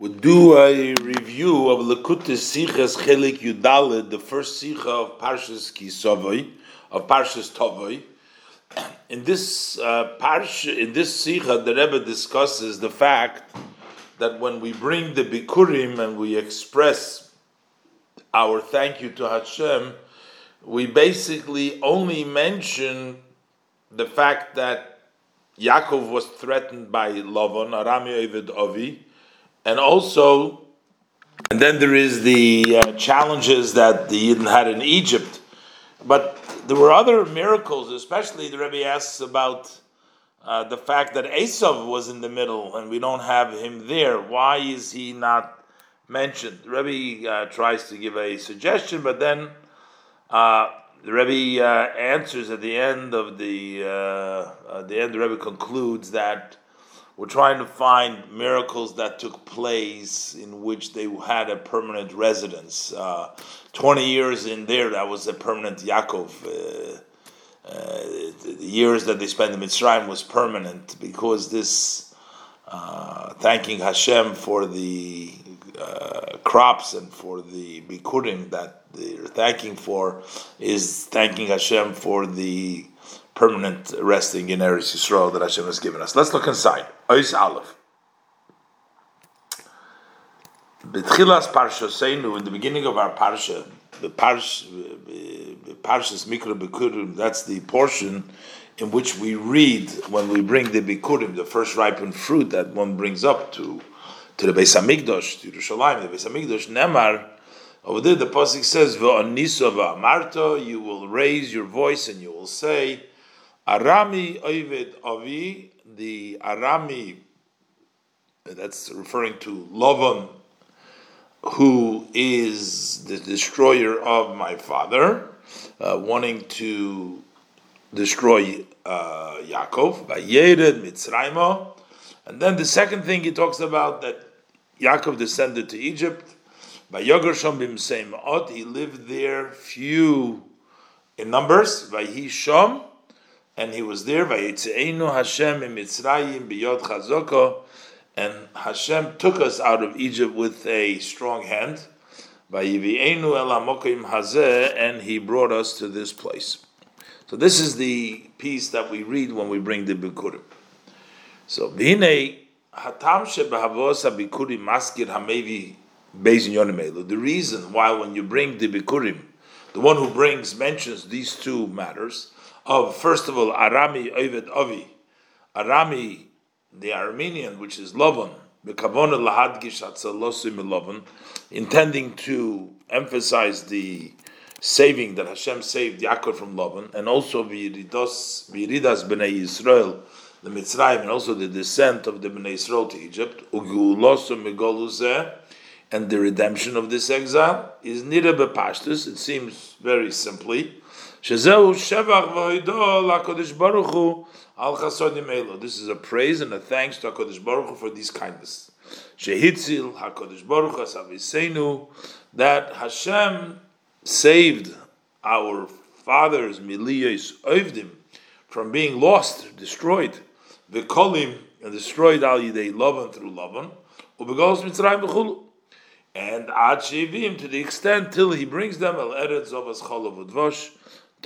We'll do a review of Lekutis Sichas Chelik Yudalid, the first Sicha of Parshas Kisavoy, of Parshas Tovoi. In this uh, parsha, in this Sicha, the Rebbe discusses the fact that when we bring the Bikurim and we express our thank you to Hashem, we basically only mention the fact that Yaakov was threatened by Lavan, Arami Ovid Ovi, and also, and then there is the uh, challenges that the Yidden had in Egypt. But there were other miracles, especially the Rebbe asks about uh, the fact that Esav was in the middle and we don't have him there. Why is he not mentioned? The Rebbe uh, tries to give a suggestion, but then uh, the Rebbe uh, answers at the end of the uh, at the end. The Rebbe concludes that we're trying to find miracles that took place in which they had a permanent residence. Uh, 20 years in there, that was a permanent Yaakov. Uh, uh, the years that they spent in Mitzrayim was permanent because this uh, thanking Hashem for the uh, crops and for the bikurim that they're thanking for is thanking Hashem for the permanent resting in Eretz Yisrael that Hashem has given us. Let's look inside. Ois Aleph. B'tchilas Parshaseinu, in the beginning of our Parsha, the Parsh, Parshas Mikra Bikurim, that's the portion in which we read when we bring the Bikurim, the first ripened fruit that one brings up to to the Beis Hamikdash, to Yerushalayim, the Beis Hamikdash, Nemar, over there the Pasuk says, V'onisov Amarto, you will raise your voice and you will say, Arami Ovid Avi, the Arami, that's referring to Lavan, who is the destroyer of my father, uh, wanting to destroy uh, Yaakov, Vayered Mitzrayim. And then the second thing he talks about that Yaakov descended to Egypt. By Yogershom Bimseim Ot, he lived there few in numbers. Vayishom, and he was there. Hashem in Mitzrayim and Hashem took us out of Egypt with a strong hand. And He brought us to this place. So this is the piece that we read when we bring the Bikurim. So hatam shebehavos maskir hamevi. The reason why when you bring the Bikurim, the one who brings mentions these two matters of first of all Arami Ovid Avi, Arami the Aramean, which is Lovan, intending to emphasize the saving that Hashem saved Yaakov from Lovan, and also Viridas Bnei Yisrael, the Mitzrayim, and also the descent of the Bnei Yisrael to Egypt, and the redemption of this exile is Nira Bepashtus, it seems very simply, Al. This is a praise and a thanks to HaKadosh Baruch Hu for these kindness. Shehitzil HaKadosh Baruch Hu that Hashem saved our fathers Miliyos Oivdim from being lost, destroyed. V'kolim and destroyed Al Yidei Lavan through Lavan. Ubegolos Mitzrayim. And Ad Shevim to the extent till he brings them El Eretz Udvosh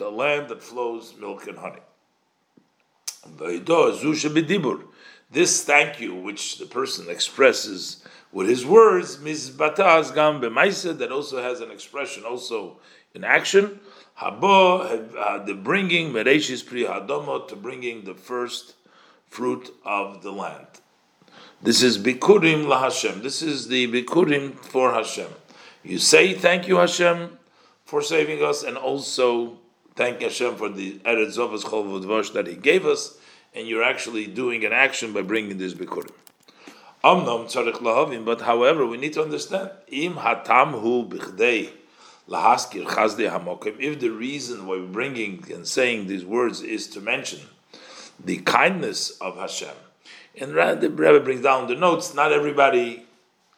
a land that flows milk and honey. This thank you, which the person expresses with his words, that also has an expression also in action. Habo, the bringing mereshis pri hadomo to bringing the first fruit of the land. This is bikurim la Hashem. This is the bikurim for Hashem. You say thank you Hashem for saving us, and also thank Hashem for the Eretz Zovas Chol that He gave us, and you're actually doing an action by bringing this Bikurim. Amnam tzarich lahavim, but however, we need to understand, im hatam hu bichdei lahaskir chazdei hamokim, if the reason why we're bringing and saying these words is to mention the kindness of Hashem, and the Rebbe brings down the notes, not everybody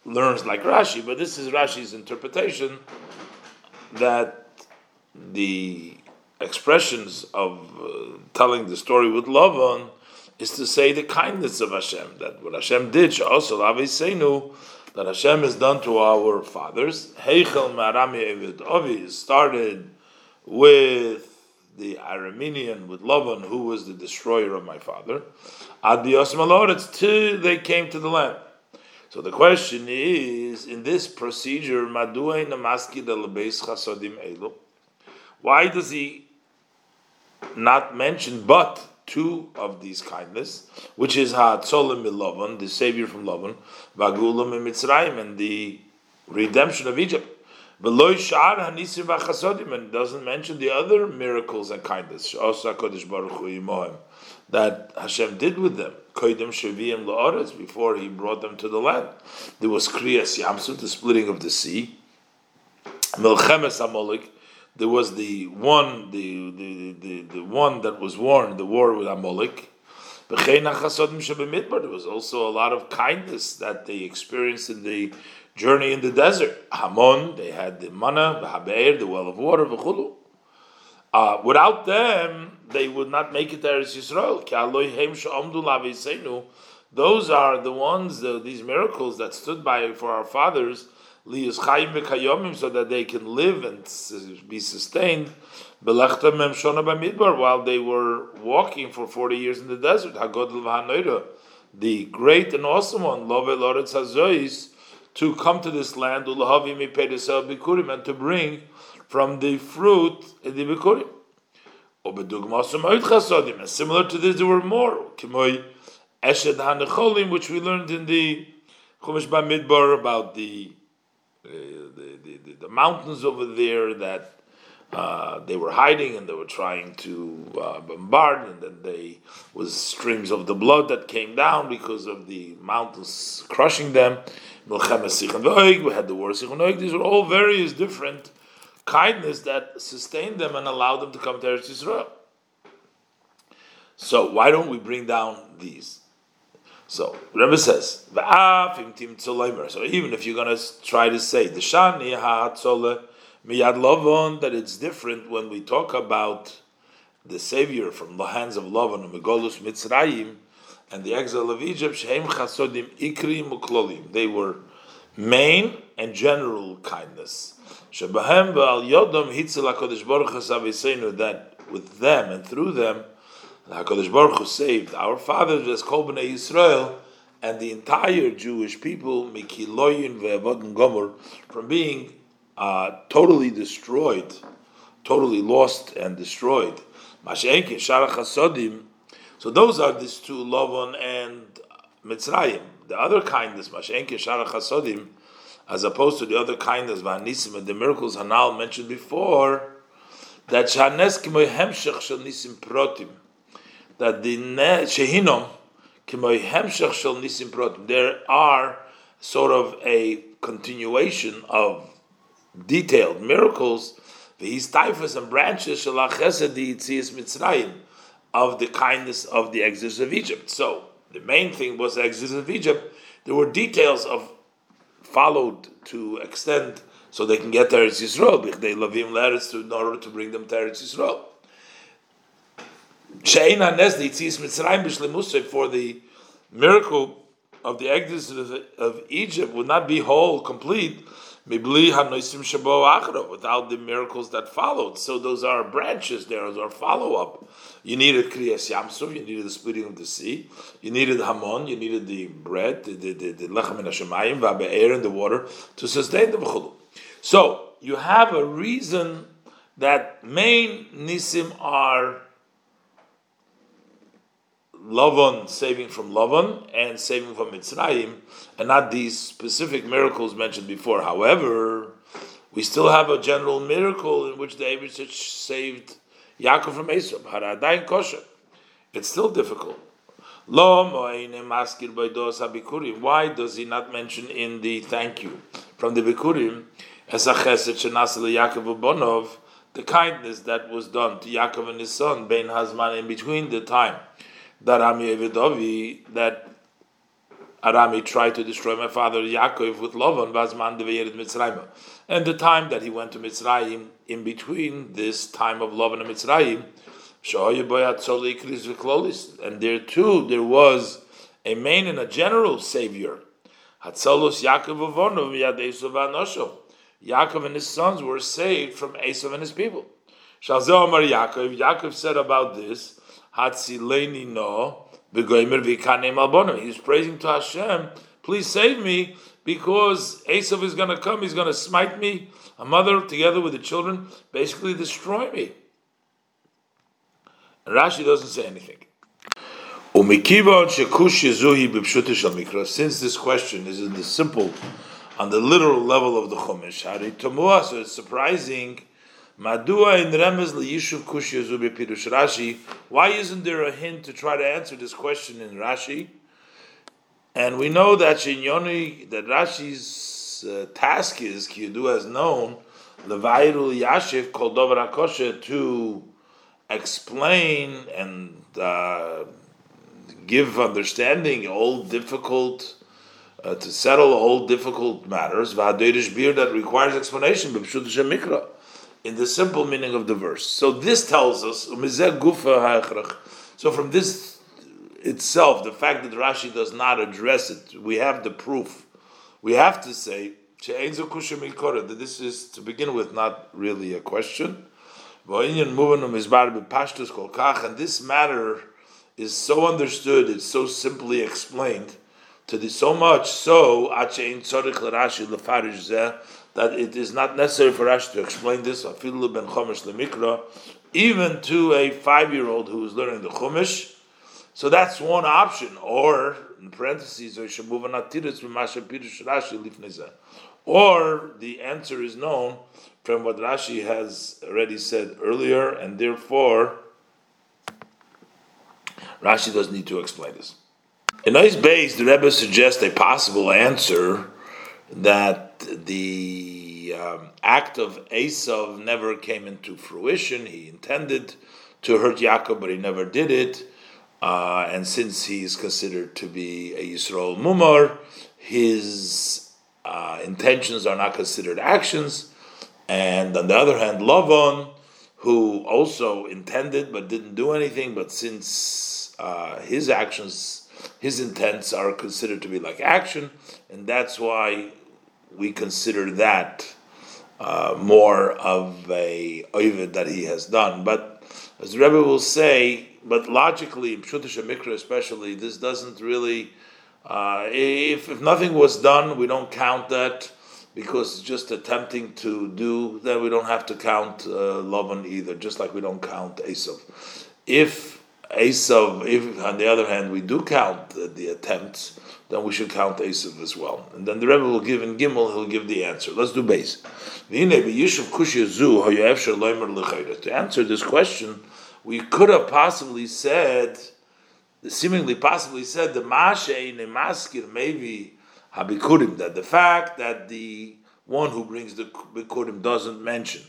learns like Rashi, but this is Rashi's interpretation that the expressions of uh, telling the story with Lavan is to say the kindness of Hashem. That what Hashem did, also Seinu, that Hashem has done to our fathers. Heichel Marami Ovi started with the Aramean, with Lavan, who was the destroyer of my father. Adios Maloretz, till they came to the land. So the question is, in this procedure, why does he not mention but two of these kindness, which is Ha'atzolim Milovan, the savior from Lavan, Vagulam Mitzrayim, and the redemption of Egypt. Beloy Shar Hanisim Vachasodim, and doesn't mention the other miracles and kindness that Hashem did with them. Koidim Shavim La'aretz, before He brought them to the land. There was Kriyas Yamsuf, the splitting of the sea. Milchemes Amolik, there was the one, the, the, the, the one that was warned, the war with Amalek. There was also a lot of kindness that they experienced in the journey in the desert. Hamon, they had the manna, the the well of water, v'chulu. Uh, without them, they would not make it to Eretz Yisrael. Those are the ones, the, these miracles that stood by for our fathers so that they can live and be sustained. While they were walking for 40 years in the desert, the great and awesome one, love to come to this land and to bring from the fruit in the Bikurim. And similar to this, there were more. Which we learned in the Chumash Bamidbar about the the, the, the, mountains over there that uh, they were hiding and they were trying to uh, bombard, and then they was streams of the blood that came down because of the mountains crushing them. We had the war These were all various different kindness that sustained them and allowed them to come to Eretz Yisrael. So why don't we bring down these? So Rebbe says, So even if you're to try to say the shani ha'atzole miyad lovon, that it's different when we talk about the savior from the hands of Lavan and Megolus Mitzrayim and the exile of Egypt, Shehem chasodim ikri muklolim. They were main and general kindness. Shebahem ba'al yodom hitzel HaKadosh Baruch that with them and through them HaKadosh Baruch Hu saved our fathers as Kol B'nai Yisrael and the entire Jewish people Mikiloyin ve'avodim gomor from being uh, totally destroyed, totally lost and destroyed. Mashenke Sharach Hasodim. So those are these two Lovon and Mitzrayim. The other kindness, Mashenke Sharach Hasodim, as opposed to the other kindness, Vanisim and the miracles Hanal mentioned before, that Shanes Kimoy Hemshech Shal Nisim Protim that the shehinom k'moy hemshech shel nisim protim. There are sort of a continuation of detailed miracles. These typhus and branches shel chesed mitzrayim of the kindness of the exodus of Egypt. So the main thing was the exodus of Egypt. There were details of followed to extend so they can get to Eretz Yisrael. They lavim letters in order to bring them to Eretz Yisrael for the miracle of the exodus of, Egypt would not be whole, complete, without the miracles that followed. So those are branches, there are follow up. You needed Kriyas Yamsuf, you needed the splitting of the sea, you needed Hamon, you needed the bread, the, Lechem and Hashemayim, Vabe'er, and the water to sustain the B'chulu. So you have a reason that main Nisim are Lavan saving from Lavan and saving from Mitzrayim, and not these specific miracles mentioned before. However, we still have a general miracle in which the Abishach saved Yaakov from Esau. Haradain kosher. It's still difficult. Why does he not mention in the thank you from the Bikurim as a Bonov the kindness that was done to Yaakov and his son Ben Hazman in between the time that Rami Evidovi, that Arami tried to destroy my father Yaakov with Lavan, Vazman Deveyered Mitzrayim. And the time that he went to Mitzrayim, in between this time of Lavan and Mitzrayim, and there too, there was a main and a general savior. Yaakov Yaakov and his sons were saved from Esav and his people. Yaakov said about this, Hatzileni no v'goymer v'kanem albonim. He's praising to Hashem, please save me because Esav is going to come. He's going to smite me, a mother together with the children, basically destroy me. And Rashi doesn't say anything. Since this question is in the simple, on the literal level of the Chumash, so it's surprising. Madua in Remez liyishuv kush pirush Rashi. Why isn't there a hint to try to answer this question in Rashi? And we know that Shinyoni, that Rashi's uh, task is, Kiyadu has known, Levairul Yashiv called Dover Akosha to explain and uh, give understanding all difficult, uh, to settle all difficult matters, that requires explanation, in the simple meaning of the verse. So this tells us, so from this itself, the fact that Rashi does not address it, we have the proof. We have to say, that this is, to begin with, not really a question. And this matter is so understood, it's so simply explained, to the so much so that it is not necessary for us to explain this, ben chumash lemikra, even to a five-year-old who is learning the Chumash. So that's one option. Or in parentheses, or the answer is known from what Rashi has already said earlier, and therefore Rashi doesn't need to explain this. In nice base, the Rebbe suggests a possible answer that the um, act of Esav never came into fruition. He intended to hurt Yaakov, but he never did it. Uh, and since he is considered to be a Yisrael Mumar, his uh, intentions are not considered actions. And on the other hand, Lavan, who also intended but didn't do anything, but since uh, his actions, his intents are considered to be like action, and that's why we consider that uh, more of a oivid that he has done. But as the Rebbe will say, but logically, in Mikra especially, this doesn't really. Uh, if, if nothing was done, we don't count that because just attempting to do, then we don't have to count uh, either, just like we don't count Esav. If Esav, if on the other hand we do count the, the, attempts, then we should count Esav as well. And then the Rebbe will give in Gimel, he'll give the answer. Let's do base. To answer this question, we could have possibly said, seemingly possibly said, the Mashe Nemaskir maybe Habikurim, that the fact that the one who brings the Bikurim doesn't mention.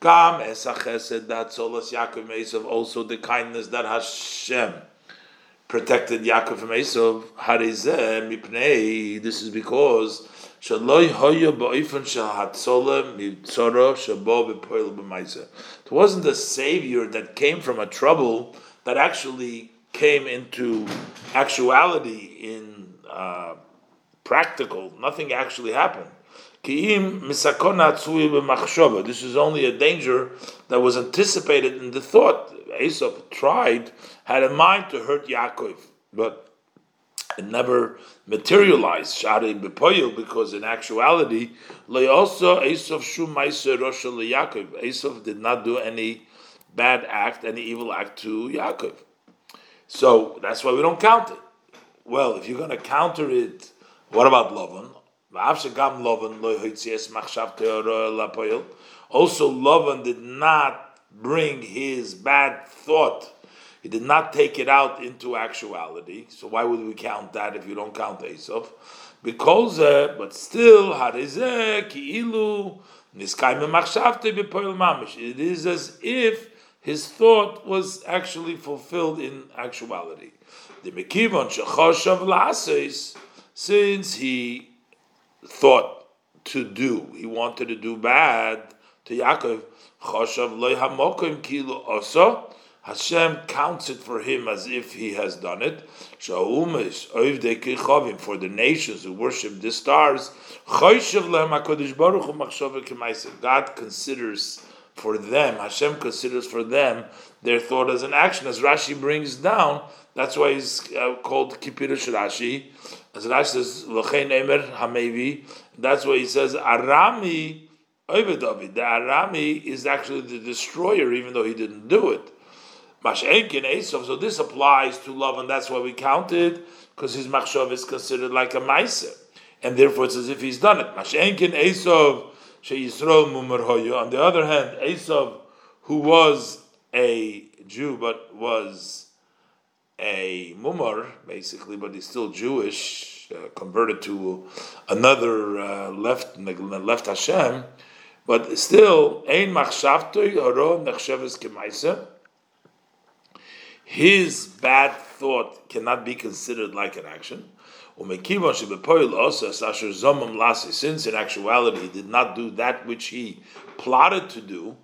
Kam esachesed that solas Yaakov Esav, also the kindness that Hashem protected Yaakov from Esav. Harizeh mipnei. This is because. It wasn't the savior that came from a trouble that actually came into actuality in uh, practical. Nothing actually happened. This is only a danger that was anticipated in the thought. Esav tried, had in mind to hurt Yaakov, but it never materialized. Shari bepoyil, because in actuality, also Esav shum Yaakov. Esav did not do any bad act, any evil act to Yaakov. So that's why we don't count it. Well, if you're going to counter it, what about Lavan? Also, Lavan did not bring his bad thought. He did not take it out into actuality. So why would we count that if you don't count Esav? Because, uh, but still, ki'ilu It is as if his thought was actually fulfilled in actuality. The Mekivon shechoshav since he thought to do. He wanted to do bad to Yaakov. Choshav loy hamokim kilu oso Hashem counts it for him as if he has done it. For the nations who worship the stars, God considers for them, Hashem considers for them their thought as an action. As Rashi brings down, that's why he's uh, called Kipirush Rashi. As Rashi says, L'chein Emer Hamevi, that's why he says, Arami Oivedavid. The Arami is actually the destroyer, even though he didn't do it. So this applies to love, and that's why we counted, because his machshav is considered like a ma'aser, and therefore it's as if he's done it. Mashenkin Esav Yisrael Mumar Hoyu. On the other hand, Esav, who was a Jew but was a Mumar, basically, but he's still Jewish, uh, converted to another uh, left left Hashem, but still, Ein Machshavtoi Haro Nechsheves Kemaisa his bad thought cannot be considered like an action. Since in actuality he did not do that which he plotted to do,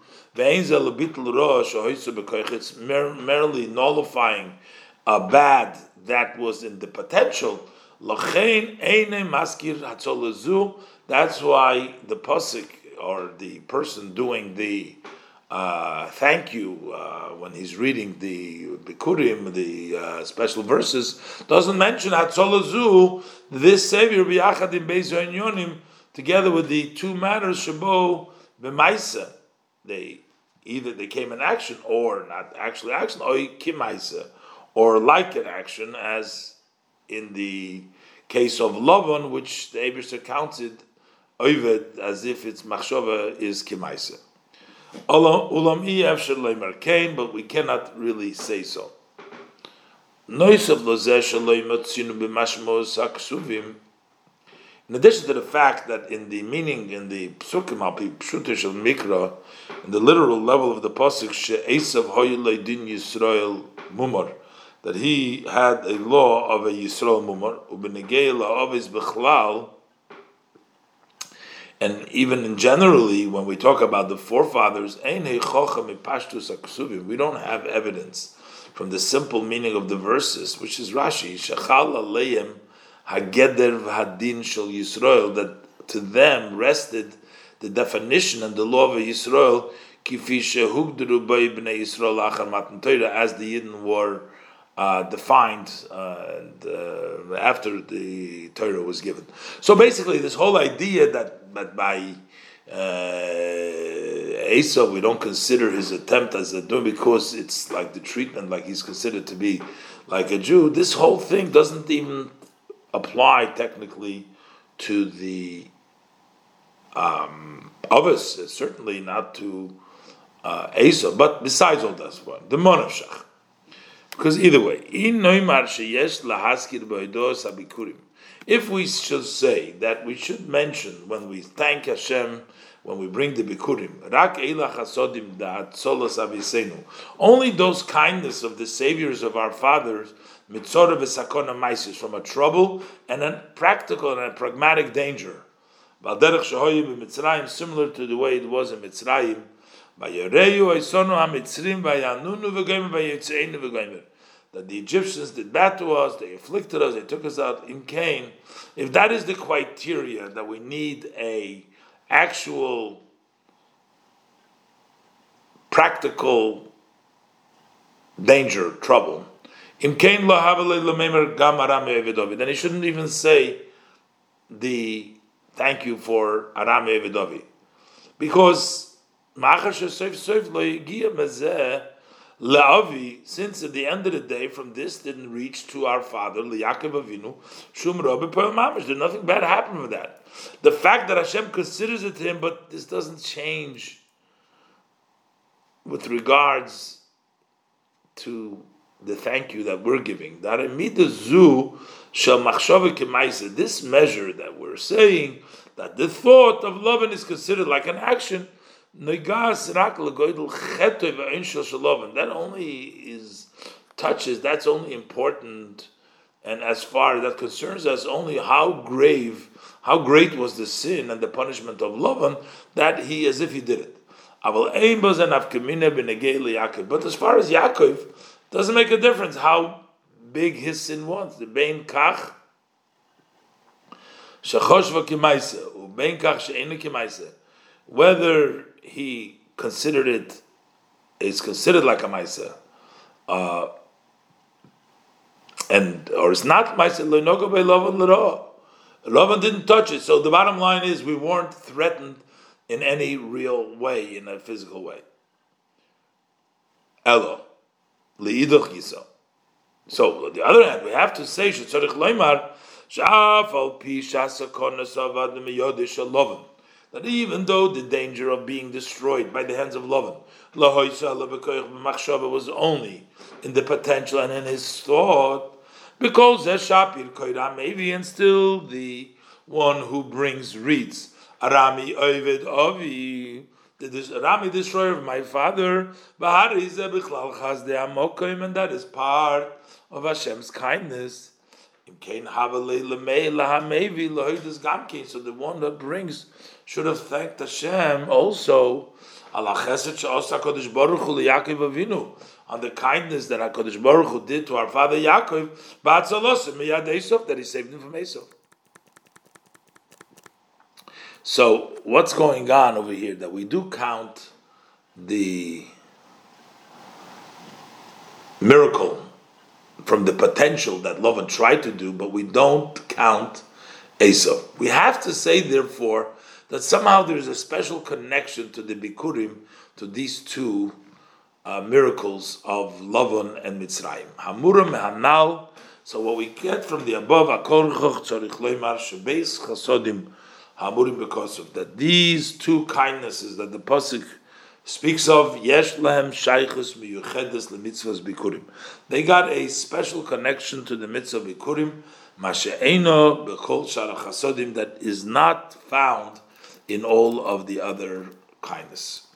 merely nullifying a bad that was in the potential. That's why the pasuk or the person doing the uh, thank you uh, when he's reading the Bikurim, the uh, special verses, doesn't mention Hatzolazu, this Savior Biyachadim Yonim, together with the two matters Shabo B'maisa. They either they came in action or not actually action, or Kimaisa, or like an action, as in the case of Lavan, which the Abishter counted Oived as if its machshava is Kimaisa. Ulam but we cannot really say so. In addition to the fact that in the meaning in the psukim pshutish of mikra, in the literal level of the pasuk she'esav hoyulei din Yisrael mumar, that he had a law of a Yisrael mumar ubenegei la'avis bechlal and even generally, when we talk about the forefathers, we don't have evidence from the simple meaning of the verses, which is Rashi, Hageder Hadin Yisrael, that to them rested the definition and the law of Yisrael, as the Yidden were uh, defined uh, and, uh, after the Torah was given. So basically, this whole idea that, that by uh, Esau we don't consider his attempt as a doing because it's like the treatment, like he's considered to be like a Jew. This whole thing doesn't even apply technically to the um, others, certainly not to uh, Esau. But besides all that, one the Monavshach. Because either way, if we should say that we should mention when we thank Hashem, when we bring the bikurim, only those kindness of the saviors of our fathers, from a trouble and a practical and a pragmatic danger. Similar to the way it was in Mitzrayim, that the Egyptians did bad to us, they afflicted us, they took us out in Cain. If that is the criteria that we need a actual practical danger, trouble, then he shouldn't even say the thank you for Aram Evidovi. Because since at the end of the day, from this didn't reach to our father, Yaakov Avinu, Shum Mamish. There's nothing bad happened with that. The fact that Hashem considers it him, but this doesn't change with regards to the thank you that we're giving. That This measure that we're saying, that the thought of loving is considered like an action that only is touches. That's only important, and as far as that concerns us, only how grave, how great was the sin and the punishment of Lavan that he, as if he did it. But as far as Yaakov, doesn't make a difference how big his sin was. The bein kach kimaisa. Whether he considered it's considered like a maisa, uh, and or it's not maisa leinoga by Lavan l'roa. Lavan didn't touch it. So the bottom line is we weren't threatened in any real way, in a physical way. Elo, li'iduch yiso. So on the other hand, we have to say shetzorich leimar shaf al pi shasakonas avad. That even though the danger of being destroyed by the hands of Lovan, was only in the potential and in his thought, because Shapir maybe and still the one who brings reeds. Arami Ovid Ovi, the Arami destroyer of my father, and that is part of Hashem's kindness. So the one that brings should have thanked Hashem also on the kindness that HaKadosh Baruch Hu did to our father Yaakov, that he saved him from Esau. So, what's going on over here? That we do count the miracle from the potential that Lavan tried to do, but we don't count Esau. We have to say, therefore, that somehow there is a special connection to the Bikurim, to these two uh, miracles of Lavan and Mitzrayim. Hamurim Hanal. So what we get from the above, Akor Tzorich Leimar Shebeis Chasodim Hamurim because of that. These two kindnesses that the pasuk speaks of Yesh Lehem Shaychus Miyuchedes LeMitzvahs Bikurim. They got a special connection to the mitzvah Bikurim, Mashe'eno Bechol Shara Chasodim that is not found in all of the other kindness.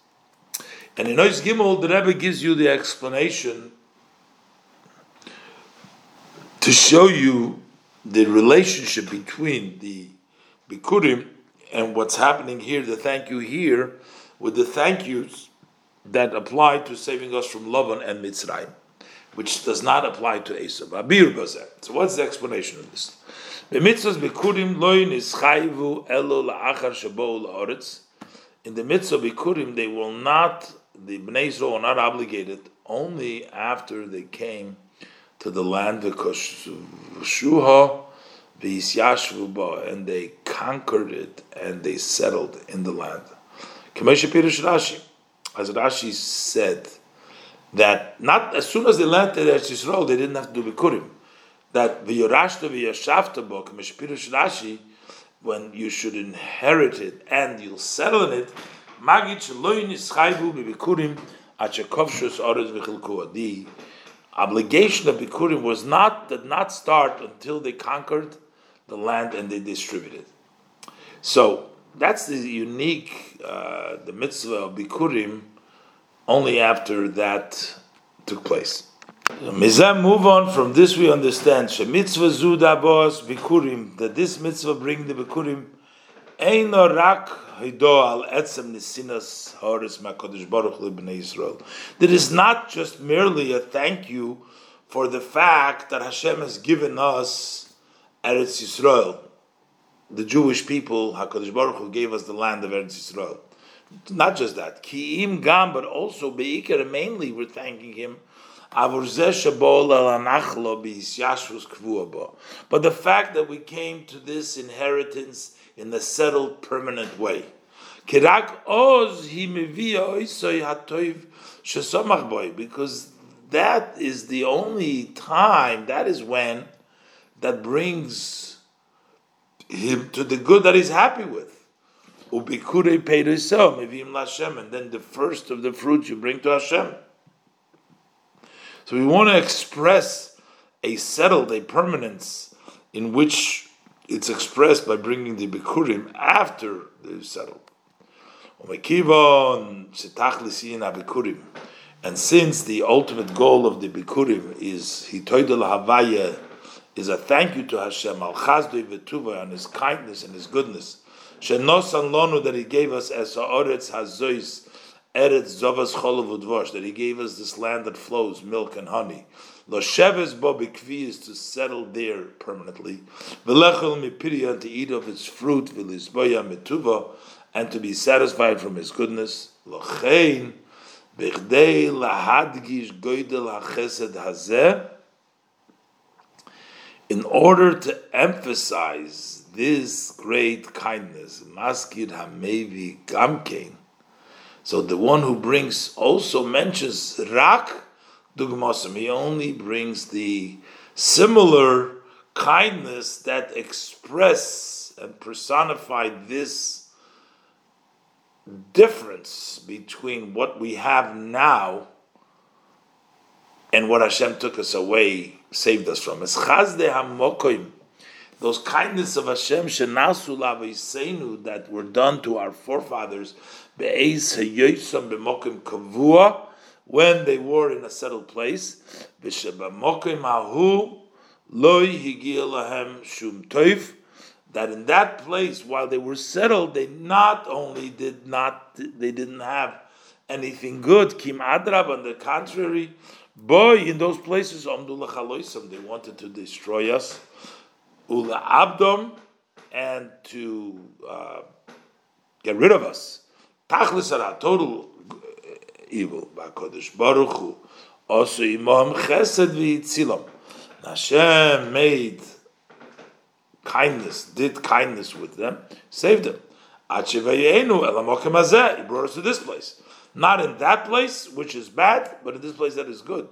And in Ois Gimel, the Rebbe gives you the explanation to show you the relationship between the Bikurim and what's happening here, the thank you here, with the thank yous that apply to saving us from Lavan and Mitzrayim, which does not apply to Esav. Abir Bazer. So what's the explanation of this? In the mitzvah bikurim, they will not, the Bnei Israel are not obligated only after they came to the land of Shuha, and they conquered it and they settled in the land. As Rashi said, that not as soon as they landed at Yisrael, they didn't have to do Bikurim. That v'yorashta v'yashavta bo k'meshpirush Rashi, when you should inherit it and you'll settle in it, magit shloin yischayvu b'bikurim achekovshus orez v'chilkua. The obligation of Bikurim was not did not start until they conquered the land and they distributed. So that's the unique, uh, the mitzvah of Bikurim, only after that took place. Mizam move on from this we understand mitzvah zudabos bikurim that this mitzvah bring the bikurim eino rak hido etzem nisinas horis makodesh baruch libnei Israel. That is not just merely a thank you for the fact that Hashem has given us Eretz Yisrael, the Jewish people, Hakadosh Baruch Hu gave us the land of Eretz Yisrael. Not just that, Ki'im Gam, but also Beikar, mainly we're thanking him. But the fact that we came to this inheritance in a settled, permanent way. Because that is the only time, that is when that brings him to the good that he's happy with. And then the first of the fruits you bring to Hashem. So we want to express a settled, a permanence in which it's expressed by bringing the bikurim after they've settled. And since the ultimate goal of the bikurim is hitoidel havaya is a thank you to Hashem al chazdoi v'tuva on His kindness and His goodness. Shenosan lonu that He gave us as ha'oretz hazois Eretz Zavas Cholav that He gave us this land that flows milk and honey. Losheves bo is to settle there permanently. V'lechel mipiria to eat of its fruit. V'lisboya metuva and to be satisfied from His goodness. Lochein bechdei lahadgish goydel hachesed hazeh. In order to emphasize this great kindness, maskid hamevi gamkein. So the one who brings also mentions rak dugmasim. He only brings the similar kindness that express and personify this difference between what we have now and what Hashem took us away, saved us from. Those kindness of Hashem that were done to our forefathers when they were in a settled place. That in that place, while they were settled, they not only did not, they didn't have anything good. Kim adrab, on the contrary, boy, in those places, they wanted to destroy us. Ula abdom, and to uh, get rid of us. Tachlis total uh, evil. Ba'kodesh Baruch Hu, also imam chesed v'yitzilam. Hashem made kindness, did kindness with them, saved them. He brought us to this place. Not in that place, which is bad, but in this place that is good.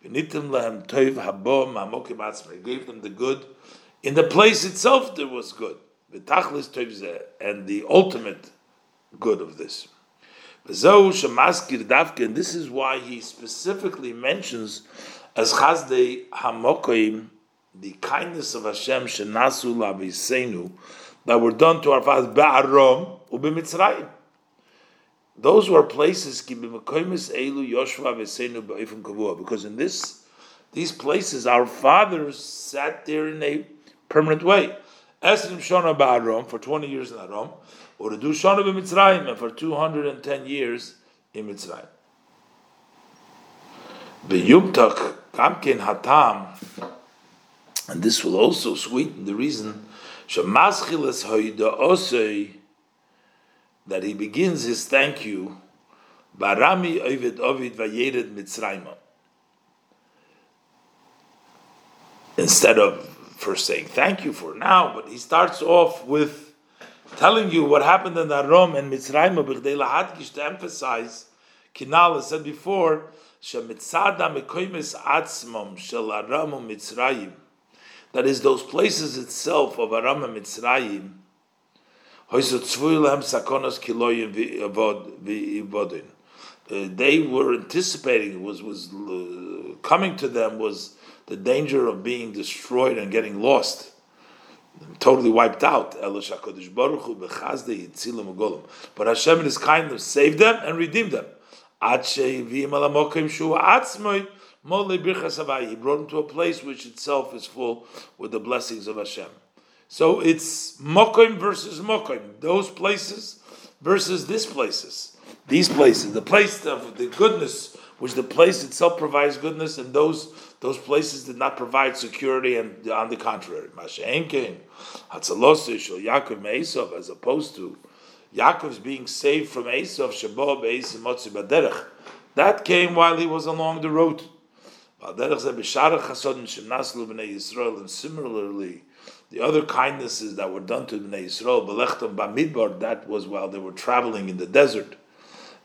He gave them the good. In the place itself, there was good. And the ultimate good of this. And this is why he specifically mentions as Chazdei Hamokoim, the kindness of Hashem Shenasu Lavisenu, that were done to our fathers Ba'arom Ubimitzrayim. Those were places because in this these places our fathers sat there in a permanent way. Esrim Shona Ba'arom for 20 years in Arom, or to do Shana b'Mitzrayim, and for 210 years in Mitzrayim. B'yumtak kamkin hatam, and this will also sweeten the reason shemaschilas hoida osei that he begins his thank you barami ovid ovid vayered Mitzrayim. Instead of first saying thank you for now, but he starts off with telling you what happened in Arom and Mitzrayim to emphasize, Kinal said before, Shemitzada mekoimis atzmom shel Aram Mitzrayim, that is those places itself of Aram and Mitzrayim, uh, they were anticipating was was uh, coming to them was the danger of being destroyed and getting lost totally wiped out. But Hashem in His kindness saved them and redeemed them. He brought them to a place which itself is full with the blessings of Hashem. So it's Mokim versus Mokim. Those places versus this places. These places. The place of the goodness, which the place itself provides goodness, and those those places did not provide security, and on the contrary, Masha'enkein, Hatzalosish, or Yaakov Esav, as opposed to Yaakov's being saved from Esav, Shabbat, Motzi Baderech. That came while he was along the road. And similarly, the other kindnesses that were done to Bnei Yisrael, Belechtam Bamidbar, that was while they were traveling in the desert.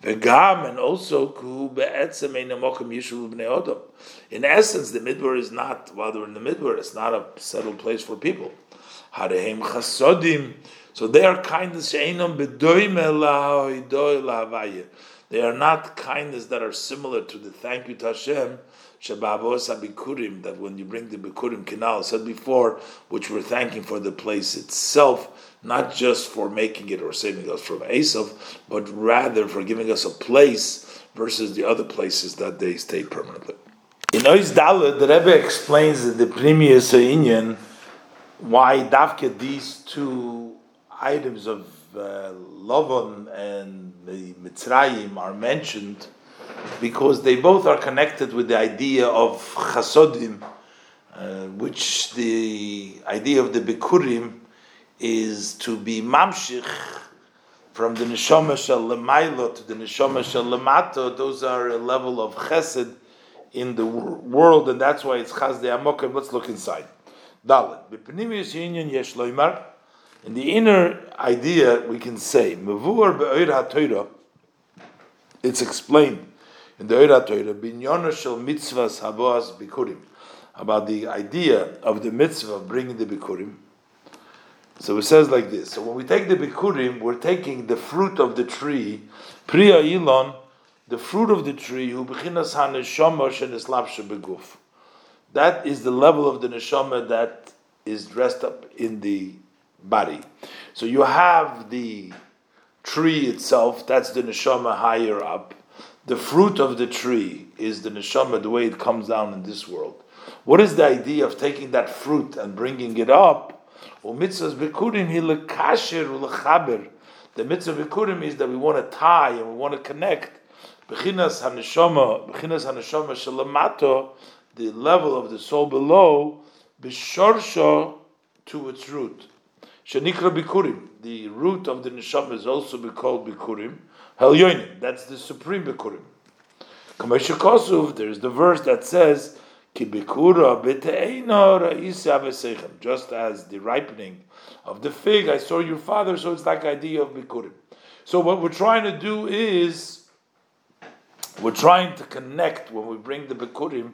Vegam and also In essence, the midbar is not while they're in the midbar, it's not a settled place for people. So they are kindness They are not kindness that are similar to the thank you to Hashem that when you bring the Bikurim canal, said before, which we're thanking for the place itself, not just for making it or saving us from Esav, but rather for giving us a place versus the other places that they stay permanently. In Ois Dalet, the Rebbe explains in the previous Inyan why Davke these two items of uh, Lavan and Mitzrayim are mentioned because they both are connected with the idea of chasodim, uh, which the idea of the bikurim is to be mamshich from the neshama shel to the neshama shel. Those are a level of chesed in the world, and that's why it's chaz de amokim. Let's look inside. Dalet. In the inner idea, we can say, it's explained in the Ohr HaTorah, Binyona shel mitzvahs bikurim, about the idea of the mitzvah of bringing the bikurim. So it says like this. So when we take the bikurim, we're taking the fruit of the tree, priya ilon, the fruit of the tree, who bechinas haneshama sheneslapshe beguf. That is the level of the neshama that is dressed up in the body. So you have the tree itself, that's the neshama higher up the fruit of the tree is the neshama, the way it comes down in this world. What is the idea of taking that fruit and bringing it up? The mitzvah bikurim is that we want to tie and we want to connect. The level of the soul below, bishorsha to its root. Shanikra bikurim, the root of the neshama is also be called bikurim. Helyonim, that's the supreme Bikurim. Kamesha Kosov, there's the verse that says, just as the ripening of the fig, I saw your father, so it's like idea of Bikurim. So what we're trying to do is, we're trying to connect, when we bring the Bikurim,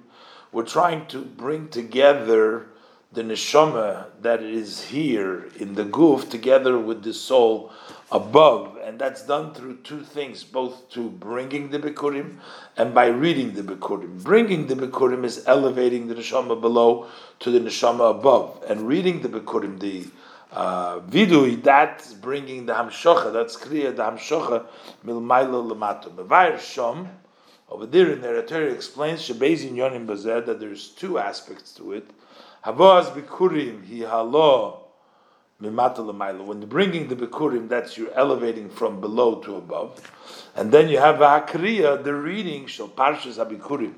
we're trying to bring together the neshama that is here in the goof together with the soul above, and that's done through two things, both to bringing the Bikurim and by reading the Bikurim. Bringing the Bikurim is elevating the Neshama below to the Neshama above, and reading the Bikurim, the uh, vidui, that's bringing the Hamshocha, that's Kriya, the Hamshocha, Milmailo Lamato. Mevair Shom, over there in the Torah explains Shebezin Yonim Bazer that there's two aspects to it. Havaz Bikurim, Hi Halo, when bringing the Bikurim, that's you're elevating from below to above. And then you have Hakriya, the reading, Shal Parshas HaBikurim.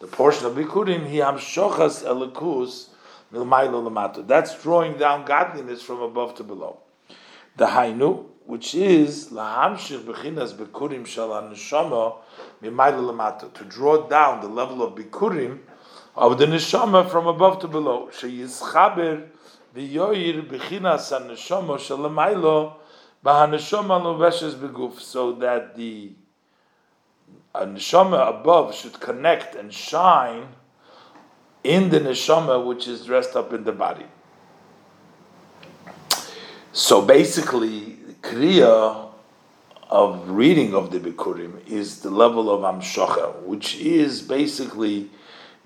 The portion of Bikurim, Hi Hamshochas Elikus Milmailo Lamato. That's drawing down godliness from above to below. The Hainu, which is Lahamshir Bechinas Bikurim Shal HaNeshama Milmailo. To draw down the level of Bikurim of the Neshama from above to below. Sheyizchaber v'yoyir b'chinas haneshama shalamaylo b'haneshama loveshes beguf, so that the neshama above should connect and shine in the neshama which is dressed up in the body. So basically, kriya of reading of the Bikurim is the level of Amshocha, which is basically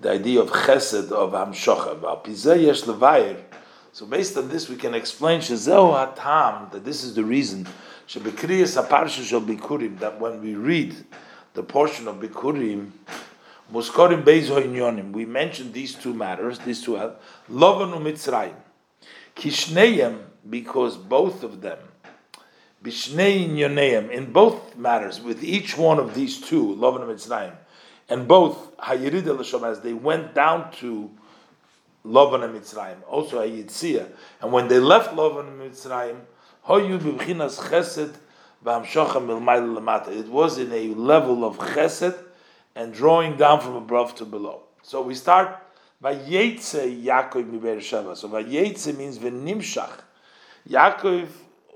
the idea of chesed of Amshocha. So based on this, we can explain Shezeu Hatam that this is the reason Shebekriyas Aparsha Shel Bikurim that when we read the portion of Bikurim, Muskorim Beizo Inyonim, we mentioned these two matters, these two have Lovan Mitzrayim, Kishneyem because both of them, Bishnei in both matters, with each one of these two, Lovan Mitzrayim, and both Hayirid El as they went down to Lovan and Mitzrayim, also a Yitzia. And when they left Lovan and Mitzrayim, Hoyu b'chinas chesed v'hamshocha. It was in a level of chesed and drawing down from above to below. So we start by Yetze Yaakov miber Sheva. So by Yetze means v'nimshach. Yaakov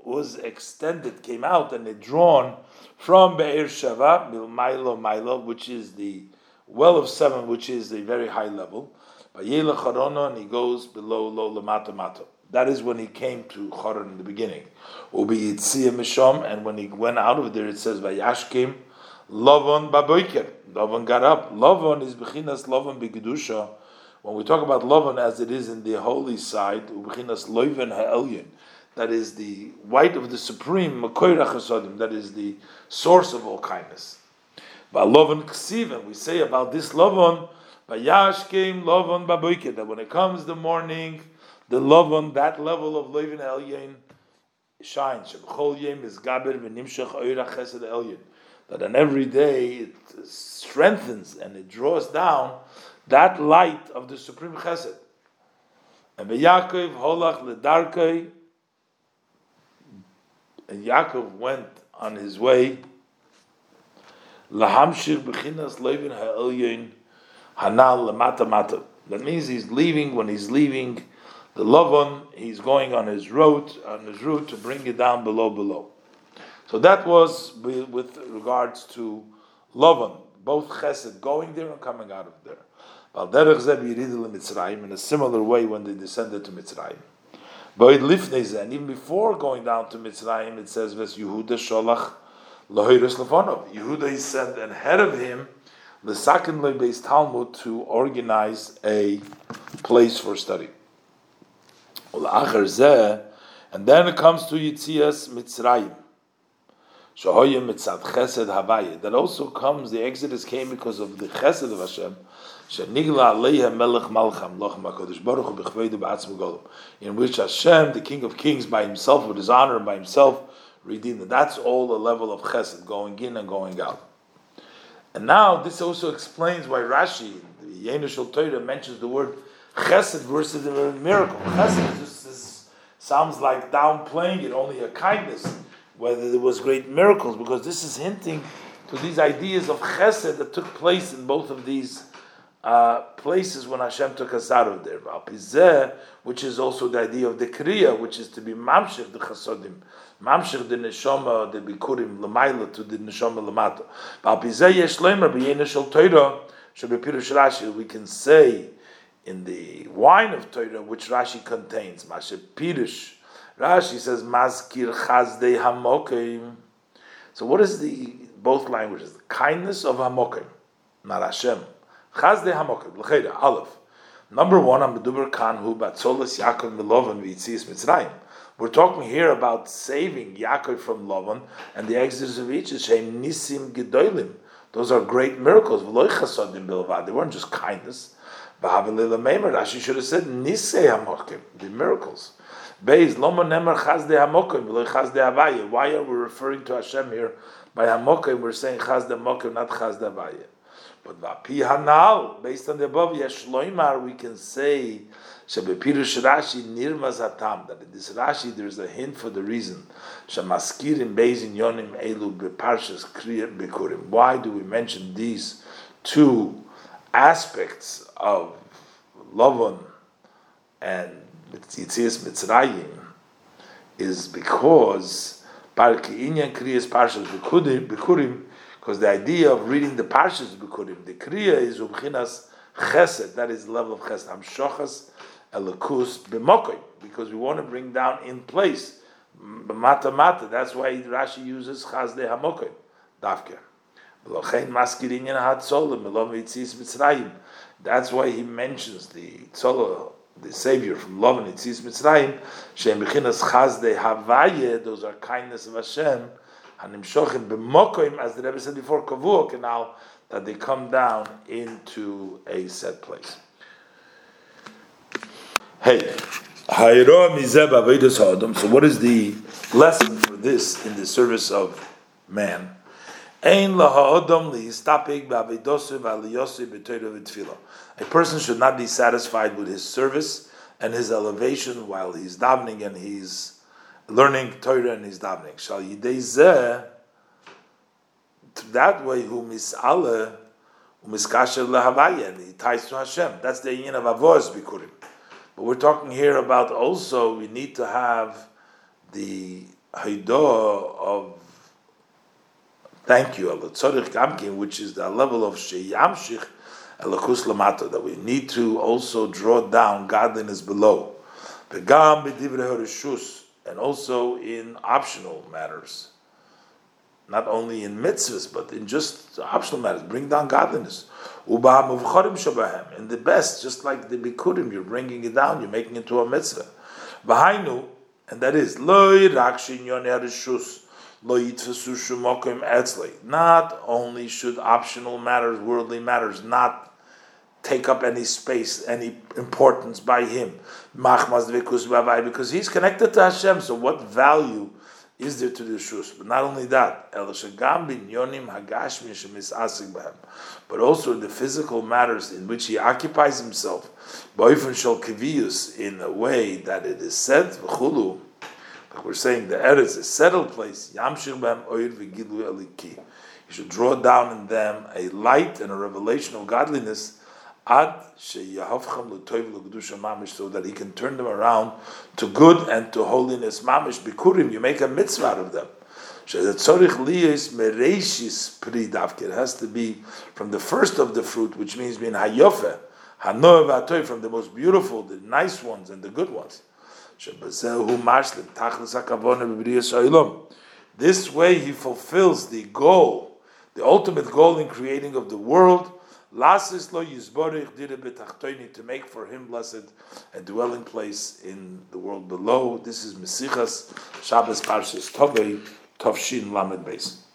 was extended, came out, and it drawn from Be'er Sheva, Milmailo Mailo, which is the well of seven, which is a very high level. Vayela Charona, and he goes below Lo Lamata Mata. That is when he came to Charon in the beginning. Ubi Mishom, and when he went out of there, it says Vayashkim Lovon Baboiker. Lovon got up. Lovon is Bechinas Lovon Begedusha. When we talk about Lovon as it is in the holy side, Bechinas Loiven Ha'elyon, that is the white of the supreme, Makoirach Chasodim, that is the source of all kindness. Lovon Ksiven, we say about this Lovon, Vayashkim lovon baboike. That when it comes the morning, the lovon, that level of lovin elyon, shines. That on every day it strengthens and it draws down that light of the supreme chesed. And Yaakov holach ledarkei, and Yaakov went on his way. Levin hanal lemata mata. That means he's leaving. When he's leaving the Lavan, he's going on his route on his route to bring it down below below. So that was with regards to Lavan, both Chesed going there and coming out of there. In a similar way when they descended to Mitzrayim. And even before going down to Mitzrayim, it says, Ves Yehuda Sholach Lahiris Lefonov. Yehuda is sent ahead of him, the second based Talmud, to organize a place for study. And then it comes to Yitzias Mitzrayim. That also comes, the Exodus came because of the chesed of Hashem. In which Hashem, the King of Kings, by himself, with his honor and by himself, redeemed. That's all the level of chesed, going in and going out. And now this also explains why Rashi, the Yenushal Torah, mentions the word chesed versus the miracle. Chesed just sounds like downplaying it, only a kindness whether there was great miracles, because this is hinting to these ideas of chesed that took place in both of these uh, places when Hashem took us out of there. Which is also the idea of the kriya, which is to be mamshir the chasodim, mamshir the neshama, the bikurim lemaila to the neshama lemato. B'yeneshal Torah, shebepirush Rashi, we can say in the wine of Torah, which Rashi contains, mashe pirush, Rashi says Maskir Chazdei Hamokim. So what is the both languages? The kindness of Hamokim, not Hashem. Chazdei Hamokim. L'cheira Aleph. Number one, Amaduber Kanhu Batzolas Yaakov Milovan V'Yitzias Mitzrayim. We're talking here about saving Yaakov from Lovan and the exodus of Egypt. Shem Nisim Gedolim. Those are great miracles. They weren't just kindness. Rashi should have said Nisei Hamokim, the miracles. Beis Loma Nemer Chaz de Hamokim, Chaz de Havaya. Why are we referring to Hashem here by Hamokim? We're saying Chaz de Hamokim, not Chaz de Havaya. But Vapi Hanal, based on the above, Yesh Loimar, we can say Shebepirush Rashi Nirmaz Hatam. That in this Rashi there's a hint for the reason. Shemaskirim Beis Yonim Elu Beparshas Kriya Bekurim. Why do we mention these two aspects of Lovon and Yitzias Mitzrayim is because Parki Inyan Kriyas Parshas Bikurim, because the idea of reading the Parshas Bikurim, the Kriya is Ubchinas Chesed, that is level of Chesed. Hamshochas Elakus B'mokoy, because we want to bring down in place. Mata Mata, that's why Rashi uses Chazde Hamokoy, Davke. That's why he mentions the Tzolo the Savior from Love and Itzis Mitzrayim, Shem Bechinas Chazde Havaye, those are kindness of Hashem, Hanim Shochim B'mokoim, as the Rebbe said before, Kavuo Canal, that they come down into a set place. Hey, so what is the lesson for this in the service of man? A person should not be satisfied with his service and his elevation while he's davening and he's learning Torah and he's davening. Shall yidei that way who mis'ale umiskasher lehavaya and he ties to Hashem. That's the yin of avos bikurim. But we're talking here about also we need to have the haidah of Thank you, which is the level of Sheyamshich That we need to also draw down godliness below. And also in optional matters. Not only in mitzvahs, but in just optional matters. Bring down godliness. In the best, just like the bikurim, you're bringing it down, you're making it to a mitzvah. Bahainu, and that is, loy rakshin yon not only should optional matters, worldly matters, not take up any space, any importance by him. Because he's connected to Hashem, so what value is there to the shus? But not only that, but also the physical matters in which he occupies himself, in a way that it is said, we're saying, the Eretz is a settled place. You should draw down in them a light and a revelation of godliness. So that he can turn them around to good and to holiness. Mamish bikurim you make a mitzvah out of them. It has to be from the first of the fruit which means being hayofe from the most beautiful the nice ones and the good ones this way he fulfills the goal the ultimate goal in creating of the world, to make for him blessed a dwelling place in the world below. This is Mesichas Shabbos Parshas Tovei Tovshin Lamed Beis.